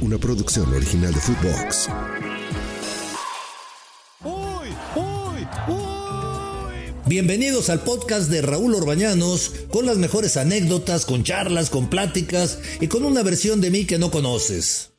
una producción original de Footbox. Bienvenidos al podcast de Raúl Orbañanos con las mejores anécdotas, con charlas, con pláticas y con una versión de mí que no conoces.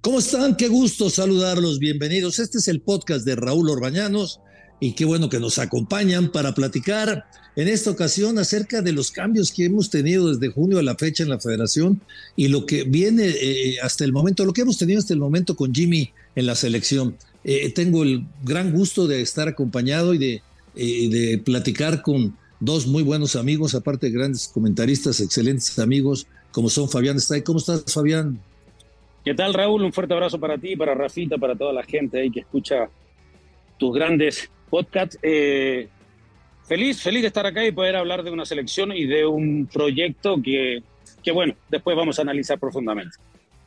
¿Cómo están? Qué gusto saludarlos. Bienvenidos. Este es el podcast de Raúl Orbañanos y qué bueno que nos acompañan para platicar en esta ocasión acerca de los cambios que hemos tenido desde junio a la fecha en la federación y lo que viene eh, hasta el momento, lo que hemos tenido hasta el momento con Jimmy en la selección. Eh, tengo el gran gusto de estar acompañado y de, eh, de platicar con dos muy buenos amigos, aparte de grandes comentaristas, excelentes amigos, como son Fabián Stay. ¿Cómo estás, Fabián? ¿Qué tal, Raúl? Un fuerte abrazo para ti, para Rafita, para toda la gente ahí que escucha tus grandes podcasts. Eh, feliz, feliz de estar acá y poder hablar de una selección y de un proyecto que, que, bueno, después vamos a analizar profundamente.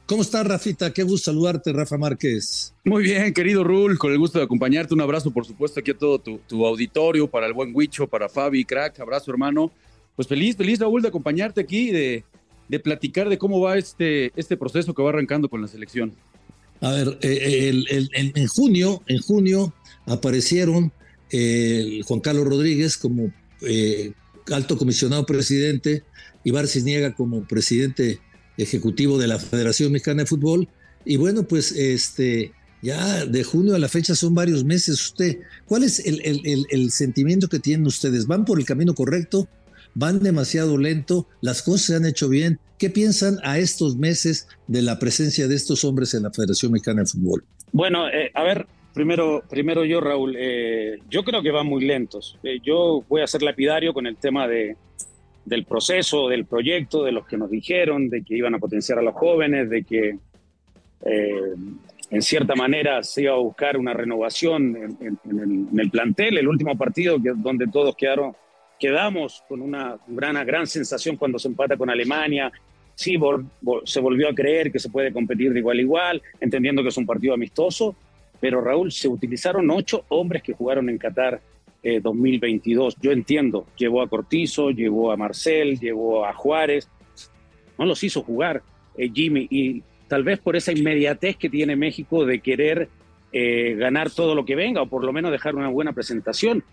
¿Cómo estás, Rafita? Qué gusto saludarte, Rafa Márquez. Muy bien, querido Rul, con el gusto de acompañarte. Un abrazo, por supuesto, aquí a todo tu, tu auditorio, para el buen Huicho, para Fabi, crack, abrazo, hermano. Pues feliz, feliz, Raúl, de acompañarte aquí, de, de platicar de cómo va este, este proceso que va arrancando con la selección. A ver, eh, el, el, en junio, en junio aparecieron eh, Juan Carlos Rodríguez como eh, alto comisionado presidente y Barcis Niega como presidente ejecutivo de la Federación Mexicana de Fútbol. Y bueno, pues este, ya de junio a la fecha son varios meses. Usted, ¿cuál es el sentimiento que tienen ustedes? ¿Van por el camino correcto? van demasiado lento, las cosas se han hecho bien. ¿Qué piensan a estos meses de la presencia de estos hombres en la Federación Mexicana de Fútbol? Bueno, eh, a ver, primero, primero yo, Raúl, eh, yo creo que van muy lentos. Eh, yo voy a ser lapidario con el tema de, del proceso, del proyecto, de los que nos dijeron, de que iban a potenciar a los jóvenes, de que en cierta manera se iba a buscar una renovación en, el, plantel. El último partido donde todos quedaron quedamos con una gran, gran sensación cuando se empata con Alemania. Sí, se volvió a creer que se puede competir de igual a igual, entendiendo que es un partido amistoso, pero Raúl, se utilizaron ocho hombres que jugaron en Qatar eh, 2022. Yo entiendo, llevó a Cortizo, llevó a Marcel, llevó a Juárez, no los hizo jugar eh, Jimmy, y tal vez por esa inmediatez que tiene México de querer eh, ganar todo lo que venga, o por lo menos dejar una buena presentación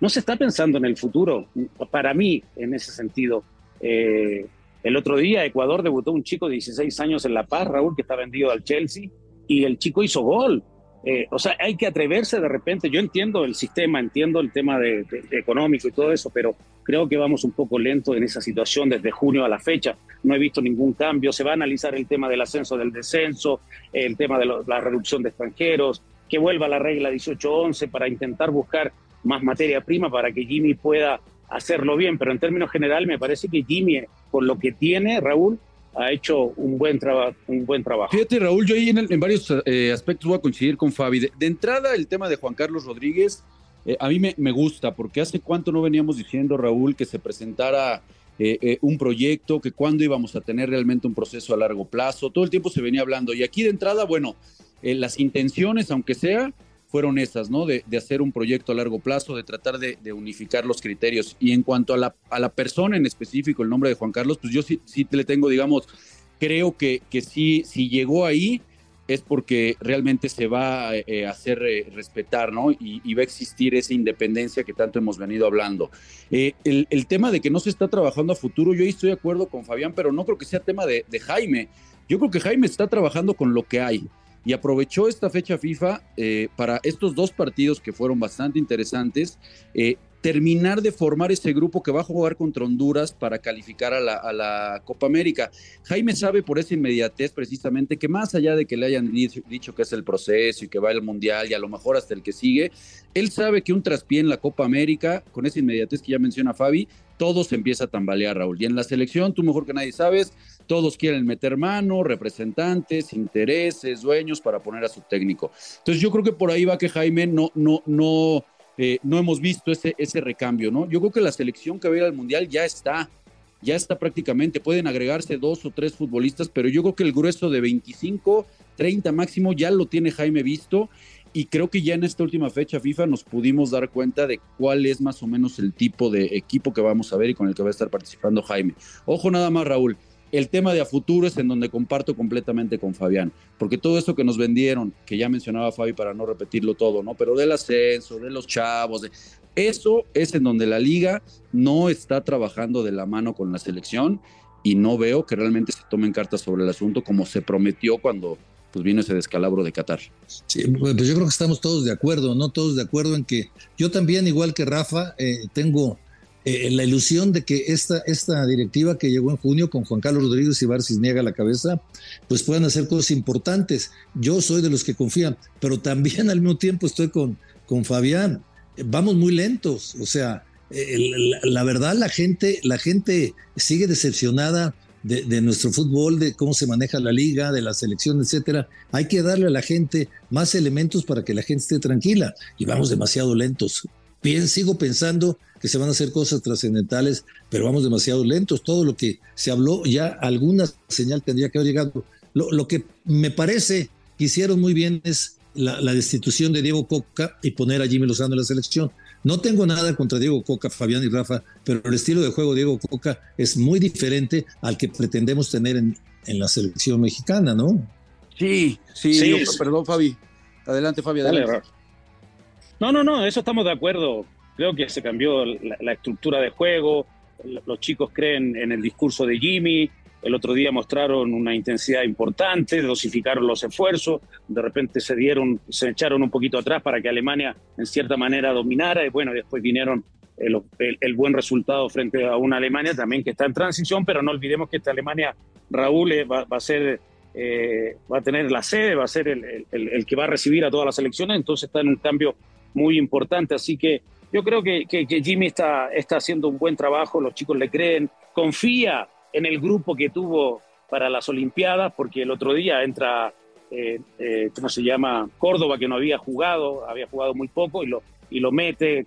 no se está pensando en el futuro. Para mí, en ese sentido, eh, el otro día Ecuador debutó un chico de 16 años en La Paz, Raúl, que está vendido al Chelsea, y el chico hizo gol. Eh, o sea, hay que atreverse de repente. Yo entiendo el sistema, entiendo el tema de, de, de económico y todo eso, pero creo que vamos un poco lento en esa situación desde junio a la fecha. No he visto ningún cambio. Se va a analizar el tema del ascenso del descenso, el tema de lo, la reducción de extranjeros, que vuelva la regla 18-11 para intentar buscar más materia prima para que Jimmy pueda hacerlo bien, pero en términos generales me parece que Jimmy, con lo que tiene, Raúl, ha hecho un buen, traba, un buen trabajo. Fíjate, Raúl, yo ahí en, el, varios eh, aspectos voy a coincidir con Fabi. De, entrada, el tema de Juan Carlos Rodríguez, eh, a mí me, gusta, porque hace cuánto no veníamos diciendo, Raúl, que se presentara eh, un proyecto, que cuándo íbamos a tener realmente un proceso a largo plazo, todo el tiempo se venía hablando. Y aquí de entrada, bueno, las intenciones, aunque sea, fueron esas, ¿no? De, hacer un proyecto a largo plazo, de tratar de, unificar los criterios. Y en cuanto a la, a la persona en específico, el nombre de Juan Carlos, pues yo sí, le tengo, digamos, creo que, que sí, si llegó ahí es porque realmente se va eh, a hacer eh, respetar, ¿no? Y, va a existir esa independencia que tanto hemos venido hablando. Eh, el, el, tema de que no se está trabajando a futuro, yo ahí estoy de acuerdo con Fabián, pero no creo que sea tema de, de Jaime. Yo creo que Jaime está trabajando con lo que hay y aprovechó esta fecha FIFA eh, para estos dos partidos que fueron bastante interesantes, eh, terminar de formar ese grupo que va a jugar contra Honduras para calificar a la, Copa América. Jaime sabe por esa inmediatez precisamente que más allá de que le hayan dicho, dicho que es el proceso y que va el Mundial y a lo mejor hasta el que sigue, él sabe que un traspié en la Copa América, con esa inmediatez que ya menciona Fabi, todo se empieza a tambalear, Raúl. Y en la selección, tú mejor que nadie sabes, todos quieren meter mano, representantes, intereses, dueños para poner a su técnico. Entonces yo creo que por ahí va que Jaime no, no, no, eh, no hemos visto ese, ese recambio, ¿no? Yo creo que la selección que va a ir al Mundial ya está, ya está prácticamente, pueden agregarse dos o tres futbolistas, pero yo creo que el grueso de 25, 30 máximo ya lo tiene Jaime visto y creo que ya en esta última fecha FIFA nos pudimos dar cuenta de cuál es más o menos el tipo de equipo que vamos a ver y con el que va a estar participando Jaime. Ojo nada más, Raúl. El tema de a futuro es en donde comparto completamente con Fabián, porque todo eso que nos vendieron, que ya mencionaba Fabi para no repetirlo todo, ¿no? Pero del ascenso, de los chavos, eso es en donde la liga no está trabajando de la mano con la selección y no veo que realmente se tomen cartas sobre el asunto como se prometió cuando pues vino ese descalabro de Qatar. Sí, pues yo creo que estamos todos de acuerdo, ¿no? Todos de acuerdo en que yo también, igual que Rafa, eh, tengo eh, la ilusión de que esta, esta directiva que llegó en junio con Juan Carlos Rodríguez y Bar Cisniega a la cabeza, pues puedan hacer cosas importantes. Yo soy de los que confían, pero también al mismo tiempo estoy con, con Fabián. Vamos muy lentos, o sea, la, la verdad la gente, la gente sigue decepcionada de, nuestro fútbol, de cómo se maneja la liga, de la selección, etcétera. Hay que darle a la gente más elementos para que la gente esté tranquila y vamos demasiado lentos. Bien, sigo pensando que se van a hacer cosas trascendentales, pero vamos demasiado lentos. Todo lo que se habló, ya alguna señal tendría que haber llegado. Lo, que me parece que hicieron muy bien es la, la, destitución de Diego Coca y poner a Jimmy Lozano en la selección. No tengo nada contra Diego Coca, Fabián y Rafa, pero el estilo de juego de Diego Coca es muy diferente al que pretendemos tener en, en la selección mexicana, ¿no? Sí, sí, perdón, Fabi. Adelante, Fabi, No, no, no, eso estamos de acuerdo. Creo que se cambió la estructura de juego, los chicos creen en el discurso de Jimmy, el otro día mostraron una intensidad importante, dosificaron los esfuerzos, de repente se dieron, se echaron un poquito atrás para que Alemania en cierta manera dominara. Y bueno, después vinieron el, buen resultado frente a una Alemania también que está en transición, pero no olvidemos que esta Alemania, Raúl, eh, va, a ser, eh, va a tener la sede, va a ser el, el, que va a recibir a todas las elecciones, entonces está en un cambio muy importante, así que yo creo que, que, que Jimmy está, está haciendo un buen trabajo, los chicos le creen, confía en el grupo que tuvo para las Olimpiadas, porque el otro día entra, eh, eh, ¿cómo se llama? Córdoba, que no había jugado, había jugado muy poco, y lo, y lo mete.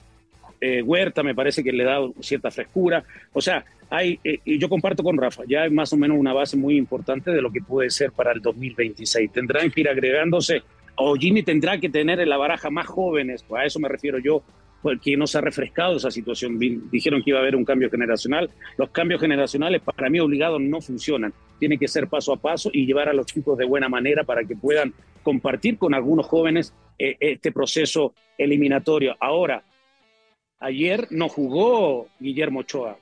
Eh, Huerta me parece que le da cierta frescura. O sea, hay, y yo comparto con Rafa, ya hay más o menos una base muy importante de lo que puede ser para el 2026. Tendrán que ir agregándose, o Jimmy tendrá que tener en la baraja más jóvenes, pues a eso me refiero yo, porque no se ha refrescado esa situación. Dijeron que iba a haber un cambio generacional. Los cambios generacionales para mí obligados no funcionan. Tiene que ser paso a paso y llevar a los chicos de buena manera para que puedan compartir con algunos jóvenes eh, este proceso eliminatorio. Ahora, ayer no jugó Guillermo Ochoa.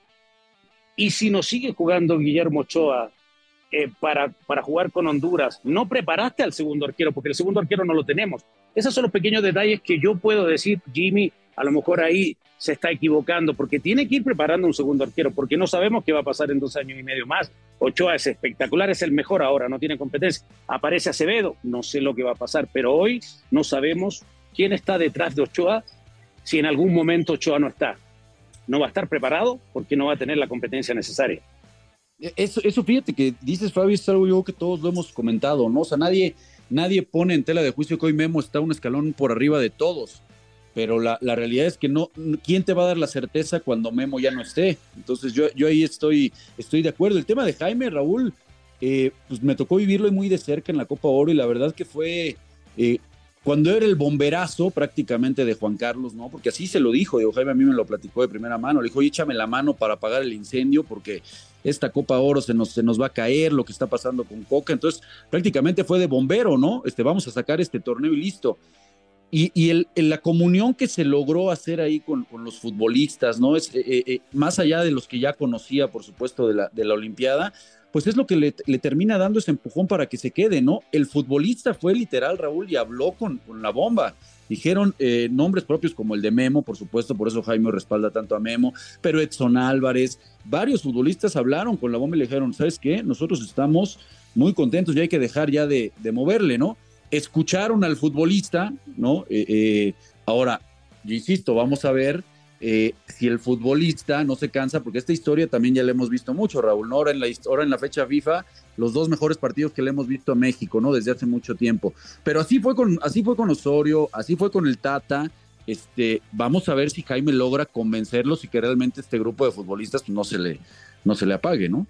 Y si no sigue jugando Guillermo Ochoa eh, para, para jugar con Honduras, no preparaste al segundo arquero, porque el segundo arquero no lo tenemos. Esos son los pequeños detalles que yo puedo decir, Jimmy, a lo mejor ahí se está equivocando, porque tiene que ir preparando un segundo arquero, porque no sabemos qué va a pasar en dos años y medio más. Ochoa es espectacular, es el mejor ahora, no tiene competencia. Aparece Acevedo, no sé lo que va a pasar, pero hoy no sabemos quién está detrás de Ochoa si en algún momento Ochoa no está. No va a estar preparado porque no va a tener la competencia necesaria. Eso, eso fíjate que dices, Fabi, es algo yo que todos lo hemos comentado, ¿no? O sea, nadie, nadie pone en tela de juicio que hoy Memo está un escalón por arriba de todos pero la, realidad es que no, ¿quién te va a dar la certeza cuando Memo ya no esté? Entonces yo, yo ahí estoy, estoy de acuerdo. El tema de Jaime, Raúl, eh, pues me tocó vivirlo muy de cerca en la Copa Oro y la verdad que fue eh, cuando era el bomberazo prácticamente de Juan Carlos, ¿no? Porque así se lo dijo, digo, Jaime a mí me lo platicó de primera mano, le dijo, échame la mano para apagar el incendio porque esta Copa Oro se nos, se nos va a caer, lo que está pasando con Coca, entonces prácticamente fue de bombero, ¿no? Este, vamos a sacar este torneo y listo. Y, el, la comunión que se logró hacer ahí con, los futbolistas, ¿no? Es, eh, eh, eh, más allá de los que ya conocía, por supuesto, de la, de la Olimpiada, pues es lo que le, termina dando ese empujón para que se quede, ¿no? El futbolista fue literal, Raúl, y habló con, con la bomba. Dijeron nombres propios como el de Memo, por supuesto, por eso Jaime respalda tanto a Memo, pero Edson Álvarez, varios futbolistas hablaron con la bomba y le dijeron, ¿sabes qué? Nosotros estamos muy contentos y hay que dejar ya de, de moverle, ¿no? Escucharon al futbolista, ¿no? Eh, eh, ahora, yo insisto, vamos a ver eh, si el futbolista no se cansa, porque esta historia también ya la hemos visto mucho, Raúl, ¿no? Ahora en, la, ahora en la fecha FIFA, los dos mejores partidos que le hemos visto a México, ¿no? Desde hace mucho tiempo. Pero así fue con, así fue con Osorio, así fue con el Tata. Este, vamos a ver si Jaime logra convencerlos y que realmente este grupo de futbolistas no se le, no se le apague, ¿no?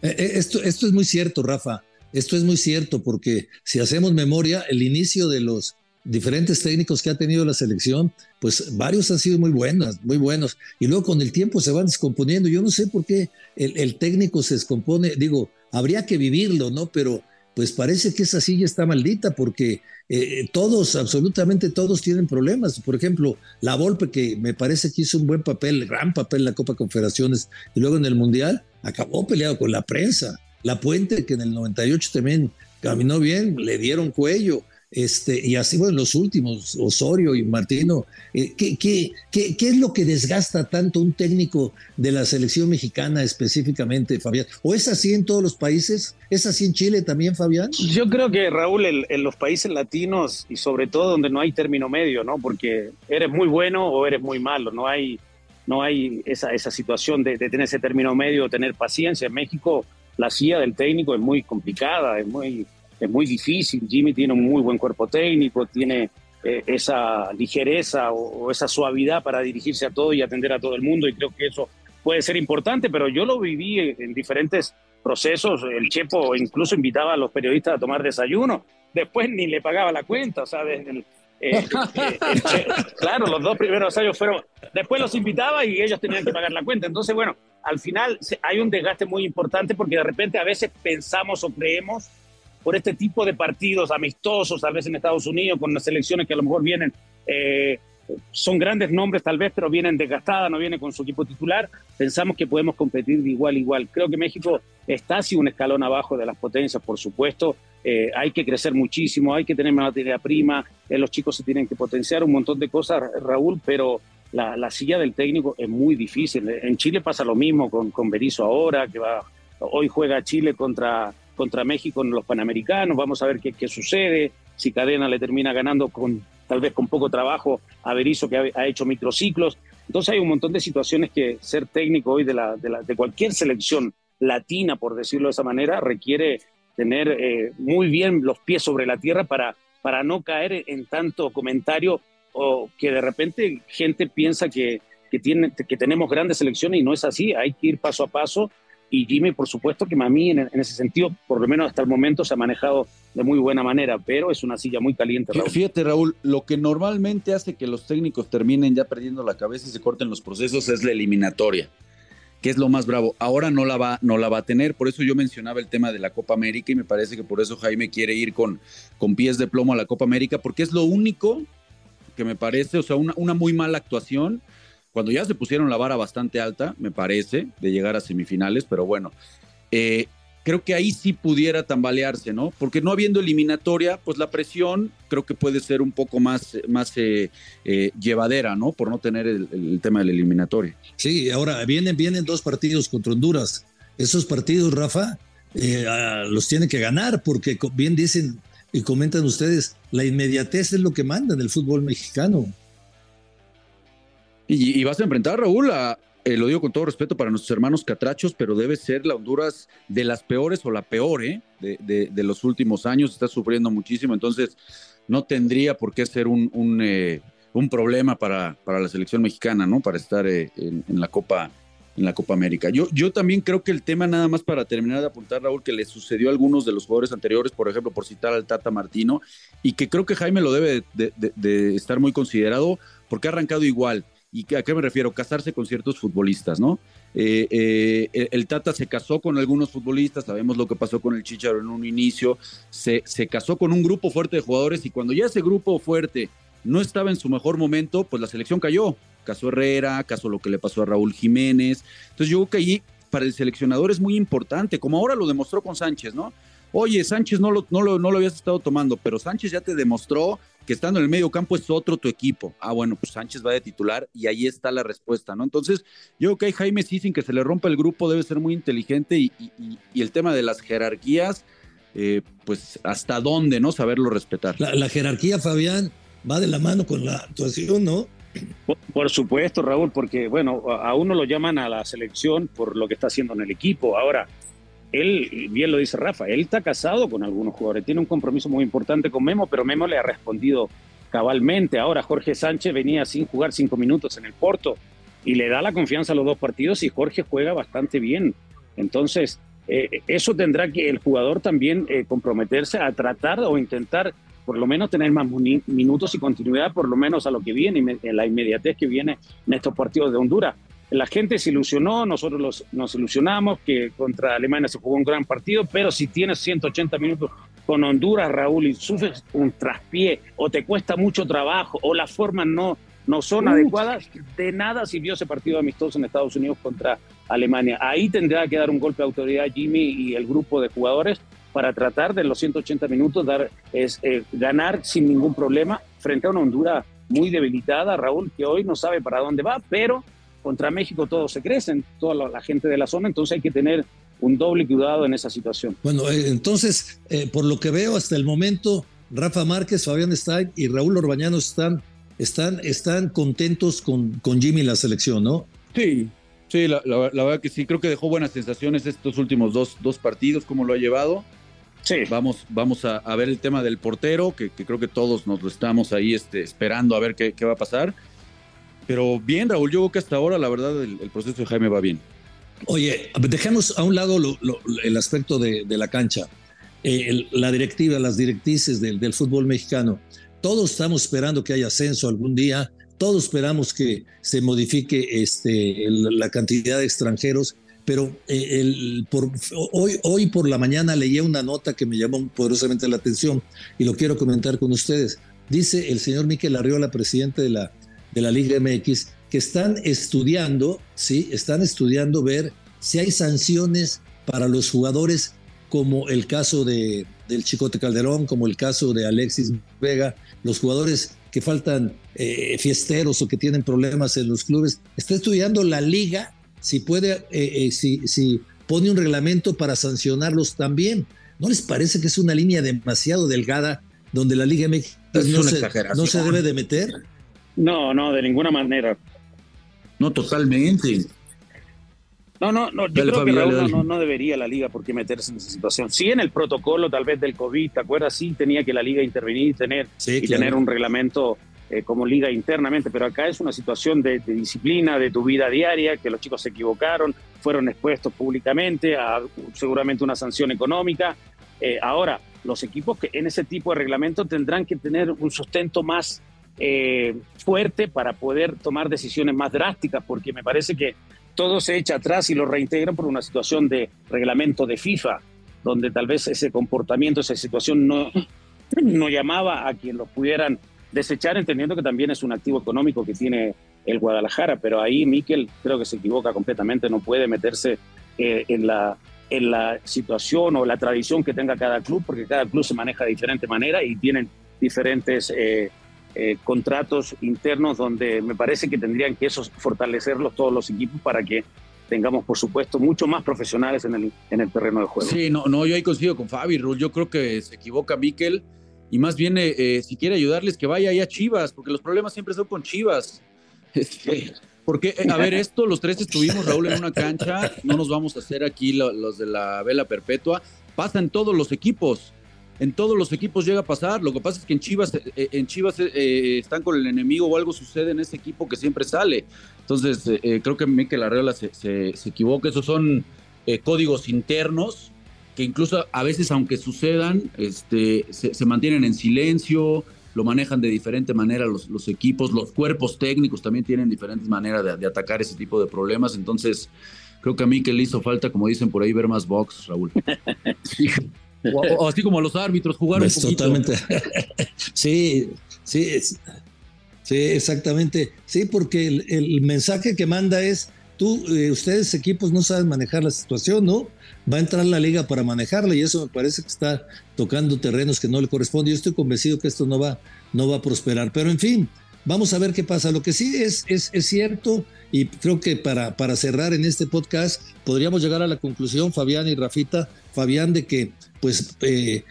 Esto, esto es muy cierto, Rafa. Esto es muy cierto porque si hacemos memoria, el inicio de los, diferentes técnicos que ha tenido la selección, pues varios han sido muy buenos, muy buenos. Y luego con el tiempo se van descomponiendo. Yo no sé por qué el, técnico se descompone. Digo, habría que vivirlo, ¿no? Pero pues parece que esa silla está maldita porque eh, todos, absolutamente todos tienen problemas. Por ejemplo, la Volpe, que me parece que hizo un buen papel, gran papel en la Copa Confederaciones y luego en el Mundial, acabó peleado con la prensa. La Puente, que en el 98 también caminó bien, le dieron cuello. Este, y así, bueno, los últimos, Osorio y Martino, eh, ¿qué, qué, qué, qué, es lo que desgasta tanto un técnico de la selección mexicana específicamente, Fabián? ¿O es así en todos los países? ¿Es así en Chile también, Fabián? Yo creo que, Raúl, en, los países latinos y sobre todo donde no hay término medio, ¿no? Porque eres muy bueno o eres muy malo, no hay, no hay esa, esa situación de, de tener ese término medio, tener paciencia. En México la silla del técnico es muy complicada, es muy es muy difícil. Jimmy tiene un muy buen cuerpo técnico, tiene eh, esa ligereza o, esa suavidad para dirigirse a todo y atender a todo el mundo y creo que eso puede ser importante, pero yo lo viví en, diferentes procesos. El Chepo incluso invitaba a los periodistas a tomar desayuno, después ni le pagaba la cuenta, o sea, eh, eh, claro, los dos primeros años fueron, después los invitaba y ellos tenían que pagar la cuenta. Entonces, bueno, al final hay un desgaste muy importante porque de repente a veces pensamos o creemos por este tipo de partidos amistosos, tal vez en Estados Unidos, con las selecciones que a lo mejor vienen, eh, son grandes nombres tal vez, pero vienen desgastadas, no vienen con su equipo titular, pensamos que podemos competir de igual a igual. Creo que México está así un escalón abajo de las potencias, por supuesto. Eh, hay que crecer muchísimo, hay que tener materia prima, eh, los chicos se tienen que potenciar, un montón de cosas, Raúl, pero la, la, silla del técnico es muy difícil. En Chile pasa lo mismo con, con Berizzo ahora, que va, hoy juega Chile contra contra México en los Panamericanos, vamos a ver qué, qué sucede, si Cadena le termina ganando con tal vez con poco trabajo a Berizzo que ha, hecho microciclos. Entonces hay un montón de situaciones que ser técnico hoy de, la, de, la, de cualquier selección latina, por decirlo de esa manera, requiere tener eh, muy bien los pies sobre la tierra para, para no caer en tanto comentario o que de repente gente piensa que, que, tiene, que tenemos grandes selecciones y no es así, hay que ir paso a paso y Jimmy, por supuesto, que Mami en, en, ese sentido, por lo menos hasta el momento, se ha manejado de muy buena manera, pero es una silla muy caliente. Raúl. Fíjate, Raúl, lo que normalmente hace que los técnicos terminen ya perdiendo la cabeza y se corten los procesos es la eliminatoria, que es lo más bravo. Ahora no la va, no la va a tener, por eso yo mencionaba el tema de la Copa América y me parece que por eso Jaime quiere ir con, con pies de plomo a la Copa América, porque es lo único que me parece, o sea, una, una muy mala actuación cuando ya se pusieron la vara bastante alta, me parece, de llegar a semifinales, pero bueno, eh, creo que ahí sí pudiera tambalearse, ¿no? Porque no habiendo eliminatoria, pues la presión creo que puede ser un poco más, más eh, eh, llevadera, ¿no? Por no tener el, tema de la eliminatoria. Sí, ahora vienen, vienen dos partidos contra Honduras. Esos partidos, Rafa, los tiene que ganar, porque bien dicen y comentan ustedes, la inmediatez es lo que manda en el fútbol mexicano. Y, vas a enfrentar, Raúl, a, eh, lo digo con todo respeto para nuestros hermanos catrachos, pero debe ser la Honduras de las peores o la peor ¿eh? de, los últimos años. Está sufriendo muchísimo, entonces no tendría por qué ser un, un, eh, problema para, para, la selección mexicana, ¿no? Para estar en, la Copa en la Copa América. Yo, yo también creo que el tema, nada más para terminar de apuntar, Raúl, que le sucedió a algunos de los jugadores anteriores, por ejemplo, por citar al Tata Martino, y que creo que Jaime lo debe de estar muy considerado, porque ha arrancado igual ¿Y a qué me refiero? Casarse con ciertos futbolistas, ¿no? Eh, eh, el Tata se casó con algunos futbolistas, sabemos lo que pasó con el Chicharo en un inicio, se, se casó con un grupo fuerte de jugadores y cuando ya ese grupo fuerte no estaba en su mejor momento, pues la selección cayó. Caso Herrera, caso lo que le pasó a Raúl Jiménez. Entonces yo creo que allí para el seleccionador es muy importante, como ahora lo demostró con Sánchez, ¿no? Oye, Sánchez no lo, no lo, no lo habías estado tomando, pero Sánchez ya te demostró que estando en el medio campo es otro tu equipo. Ah, bueno, pues Sánchez va de titular y ahí está la respuesta, ¿no? Entonces, yo creo que hay Jaime sí, sin que se le rompa el grupo, debe ser muy inteligente y, el tema de las jerarquías, eh, pues hasta dónde, ¿no? Saberlo respetar. La, jerarquía, Fabián, va de la mano con la actuación, ¿no? por, supuesto, Raúl, porque, bueno, a uno lo llaman a la selección por lo que está haciendo en el equipo. Ahora, él, bien lo dice Rafa, él está casado con algunos jugadores, tiene un compromiso muy importante con Memo, pero Memo le ha respondido cabalmente. Ahora Jorge Sánchez venía sin jugar cinco minutos en el Porto y le da la confianza a los dos partidos y Jorge juega bastante bien. Entonces, eh, eso tendrá que el jugador también eh, comprometerse a tratar o intentar por lo menos tener más minutos y continuidad, por lo menos a lo que viene, en la inmediatez que viene en estos partidos de Honduras. La gente se ilusionó, nosotros los, nos ilusionamos que contra Alemania se jugó un gran partido, pero si tienes 180 minutos con Honduras, Raúl, y sufres un traspié, o te cuesta mucho trabajo, o las formas no, no son adecuadas, de nada sirvió ese partido amistoso en Estados Unidos contra Alemania. Ahí tendrá que dar un golpe de autoridad Jimmy y el grupo de jugadores para tratar de los 180 minutos dar, es, eh, ganar sin ningún problema frente a una Honduras muy debilitada, Raúl, que hoy no sabe para dónde va, pero contra México todos se crecen, toda la, gente de la zona, entonces hay que tener un doble cuidado en esa situación. Bueno, eh, entonces, eh, por lo que veo hasta el momento, Rafa Márquez, Fabián Stein y Raúl Orbañano están, están, están contentos con, con Jimmy la selección, ¿no? Sí, sí, la, verdad que sí, creo que dejó buenas sensaciones estos últimos dos, dos partidos, como lo ha llevado. Sí. Vamos, vamos a, ver el tema del portero, que, creo que todos nos lo estamos ahí este, esperando a ver qué, qué va a pasar. Pero bien, Raúl, yo creo que hasta ahora la verdad el, proceso de Jaime va bien. Oye, dejemos a un lado el aspecto de, la cancha, eh, la directiva, las directrices del, fútbol mexicano. Todos estamos esperando que haya ascenso algún día, todos esperamos que se modifique este, la cantidad de extranjeros, pero eh, el, por, hoy, hoy por la mañana leí una nota que me llamó poderosamente la atención y lo quiero comentar con ustedes. Dice el señor Miquel Arriola, presidente de la de la Liga MX que están estudiando, ¿sí? Están estudiando ver si hay sanciones para los jugadores como el caso de, del Chicote Calderón, como el caso de Alexis Vega, los jugadores que faltan eh, fiesteros o que tienen problemas en los clubes. Está estudiando la liga si puede, eh, eh, si, si pone un reglamento para sancionarlos también. ¿No les parece que es una línea demasiado delgada donde la Liga MX no, se, no se debe de meter? No, no, de ninguna manera. No, totalmente. No, no, no, yo creo que no, no, debería la liga por qué meterse en esa situación. Sí, en el protocolo tal vez del COVID, ¿te acuerdas? Sí, tenía que la liga intervenir y tener, y tener un reglamento eh, como liga internamente, pero acá es una situación de, disciplina, de tu vida diaria, que los chicos se equivocaron, fueron expuestos públicamente a seguramente una sanción económica. Eh, ahora, los equipos que en ese tipo de reglamento tendrán que tener un sustento más eh, fuerte para poder tomar decisiones más drásticas, porque me parece que todo se echa atrás y lo reintegran por una situación de reglamento de FIFA, donde tal vez ese comportamiento, esa situación no, no llamaba a quien lo pudieran desechar, entendiendo que también es un activo económico que tiene el Guadalajara, pero ahí Miquel creo que se equivoca completamente, no puede meterse eh, en, la, en la situación o la tradición que tenga cada club, porque cada club se maneja de diferente manera y tienen diferentes eh, eh, contratos internos donde me parece que tendrían que eso fortalecerlos todos los equipos para que tengamos, por supuesto, mucho más profesionales en el, en el terreno de juego. Sí, no, no, yo ahí coincido con Fabi, Rul. Yo creo que se equivoca Miquel y más bien, eh, eh, si quiere ayudarles, que vaya ahí a Chivas, porque los problemas siempre son con Chivas. Este, porque, a ver, esto, los tres estuvimos, Raúl, en una cancha, no nos vamos a hacer aquí los de la vela perpetua, pasan todos los equipos en todos los equipos llega a pasar. Lo que pasa es que en Chivas, eh, eh, en Chivas eh, están con el enemigo o algo sucede en ese equipo que siempre sale. Entonces, creo que Mikel Arreola se, se, equivoca. Esos son códigos internos que incluso a veces, aunque sucedan, este, se, mantienen en silencio, lo manejan de diferente manera los, los, equipos, los cuerpos técnicos también tienen diferentes maneras de, de atacar ese tipo de problemas. Entonces, creo que a Mikel le hizo falta, como dicen por ahí, ver más box, Raúl. O, así como los árbitros jugaron un poquito. Totalmente. sí, sí, sí, exactamente. Sí, porque el, mensaje que manda es, tú, eh, ustedes equipos no saben manejar la situación, ¿no? Va a entrar la liga para manejarla y eso me parece que está tocando terrenos que no le corresponden. Yo estoy convencido que esto no va, no va a prosperar. Pero en fin, vamos a ver qué pasa. Lo que sí es, es, es cierto, y creo que para, para cerrar en este podcast, podríamos llegar a la conclusión, Fabián y Rafita, Fabián, de que pues eh,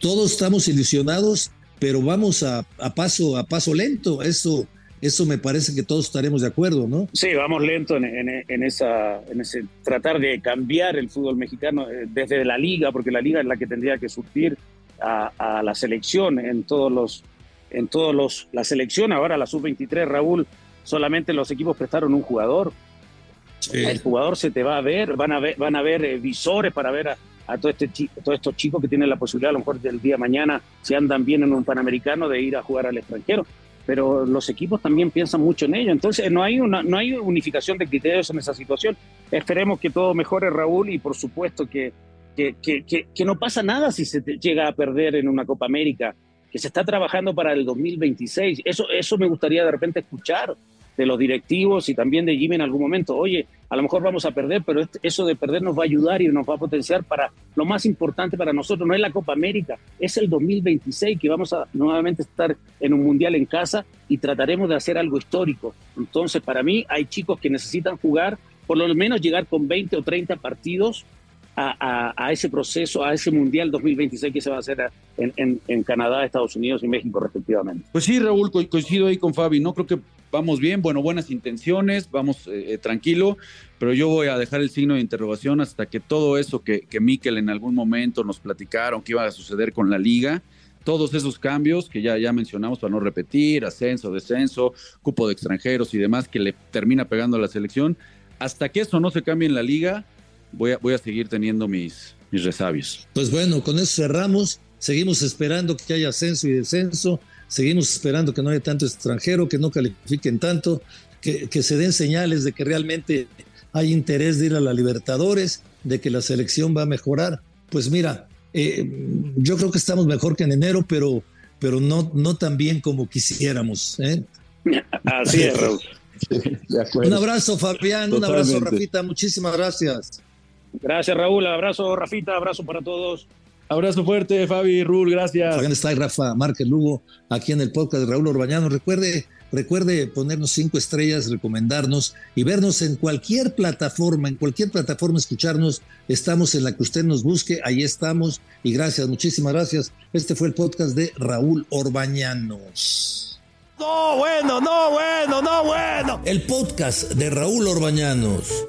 todos estamos ilusionados, pero vamos a, paso, a paso lento. Eso, eso me parece que todos estaremos de acuerdo, ¿no? Sí, vamos lento en, esa, en ese tratar de cambiar el fútbol mexicano eh, desde la liga, porque la liga es la que tendría que surtir a, la selección en todos los, en todos los, la selección ahora la sub 23, Raúl, solamente los equipos prestaron un jugador. El jugador se te va a ver, van a ver, van a ver eh, visores para ver a, a este, todos estos chicos que tienen la posibilidad, a lo mejor del día de mañana, si andan bien en un Panamericano, de ir a jugar al extranjero. Pero los equipos también piensan mucho en ello. Entonces, no hay, no hay unificación de criterios en esa situación. Esperemos que todo mejore, Raúl, y por supuesto que, que, que, que no pasa nada si se llega a perder en una Copa América, que se está trabajando para el 2026. Eso, eso me gustaría de repente escuchar de los directivos y también de Jimmy en algún momento, oye, a lo mejor vamos a perder, pero eso de perder nos va a ayudar y nos va a potenciar para lo más importante para nosotros, no es la Copa América, es el 2026 que vamos a nuevamente estar en un mundial en casa y trataremos de hacer algo histórico. Entonces, para mí hay chicos que necesitan jugar, por lo menos llegar con 20 o 30 partidos a, ese proceso, a ese Mundial 2026 que se va a hacer en, en, Canadá, Estados Unidos y México respectivamente. Pues sí, Raúl, coincido ahí con Fabi, ¿no? Creo que vamos bien, bueno, buenas intenciones, vamos eh, eh, tranquilo, pero yo voy a dejar el signo de interrogación hasta que todo eso que, que Miquel en algún momento nos platicaron que iba a suceder con la liga, todos esos cambios que ya, ya mencionamos para no repetir, ascenso, descenso, cupo de extranjeros y demás que le termina pegando a la selección, hasta que eso no se cambie en la liga, voy a, voy a seguir teniendo mis, mis resabios. Pues bueno, con eso cerramos, seguimos esperando que haya ascenso y descenso Seguimos esperando que no haya tanto extranjero, que no califiquen tanto, que, que se den señales de que realmente hay interés de ir a la Libertadores, de que la selección va a mejorar. Pues mira, eh, yo creo que estamos mejor que en enero, pero, pero no, no tan bien como quisiéramos. ¿eh? Así es, Raúl. un abrazo, Fabián, un abrazo, Rafita, muchísimas gracias. Gracias, Raúl, abrazo, Rafita, abrazo para todos. Abrazo fuerte, Fabi, Rul, gracias. Fabián está Rafa Márquez Lugo, aquí en el podcast de Raúl Orbañano. Recuerde, recuerde ponernos cinco estrellas, recomendarnos y vernos en cualquier plataforma, en cualquier plataforma, escucharnos. Estamos en la que usted nos busque, ahí estamos. Y gracias, muchísimas gracias. Este fue el podcast de Raúl Orbañanos. No, bueno, no, bueno, no, bueno. El podcast de Raúl Orbañanos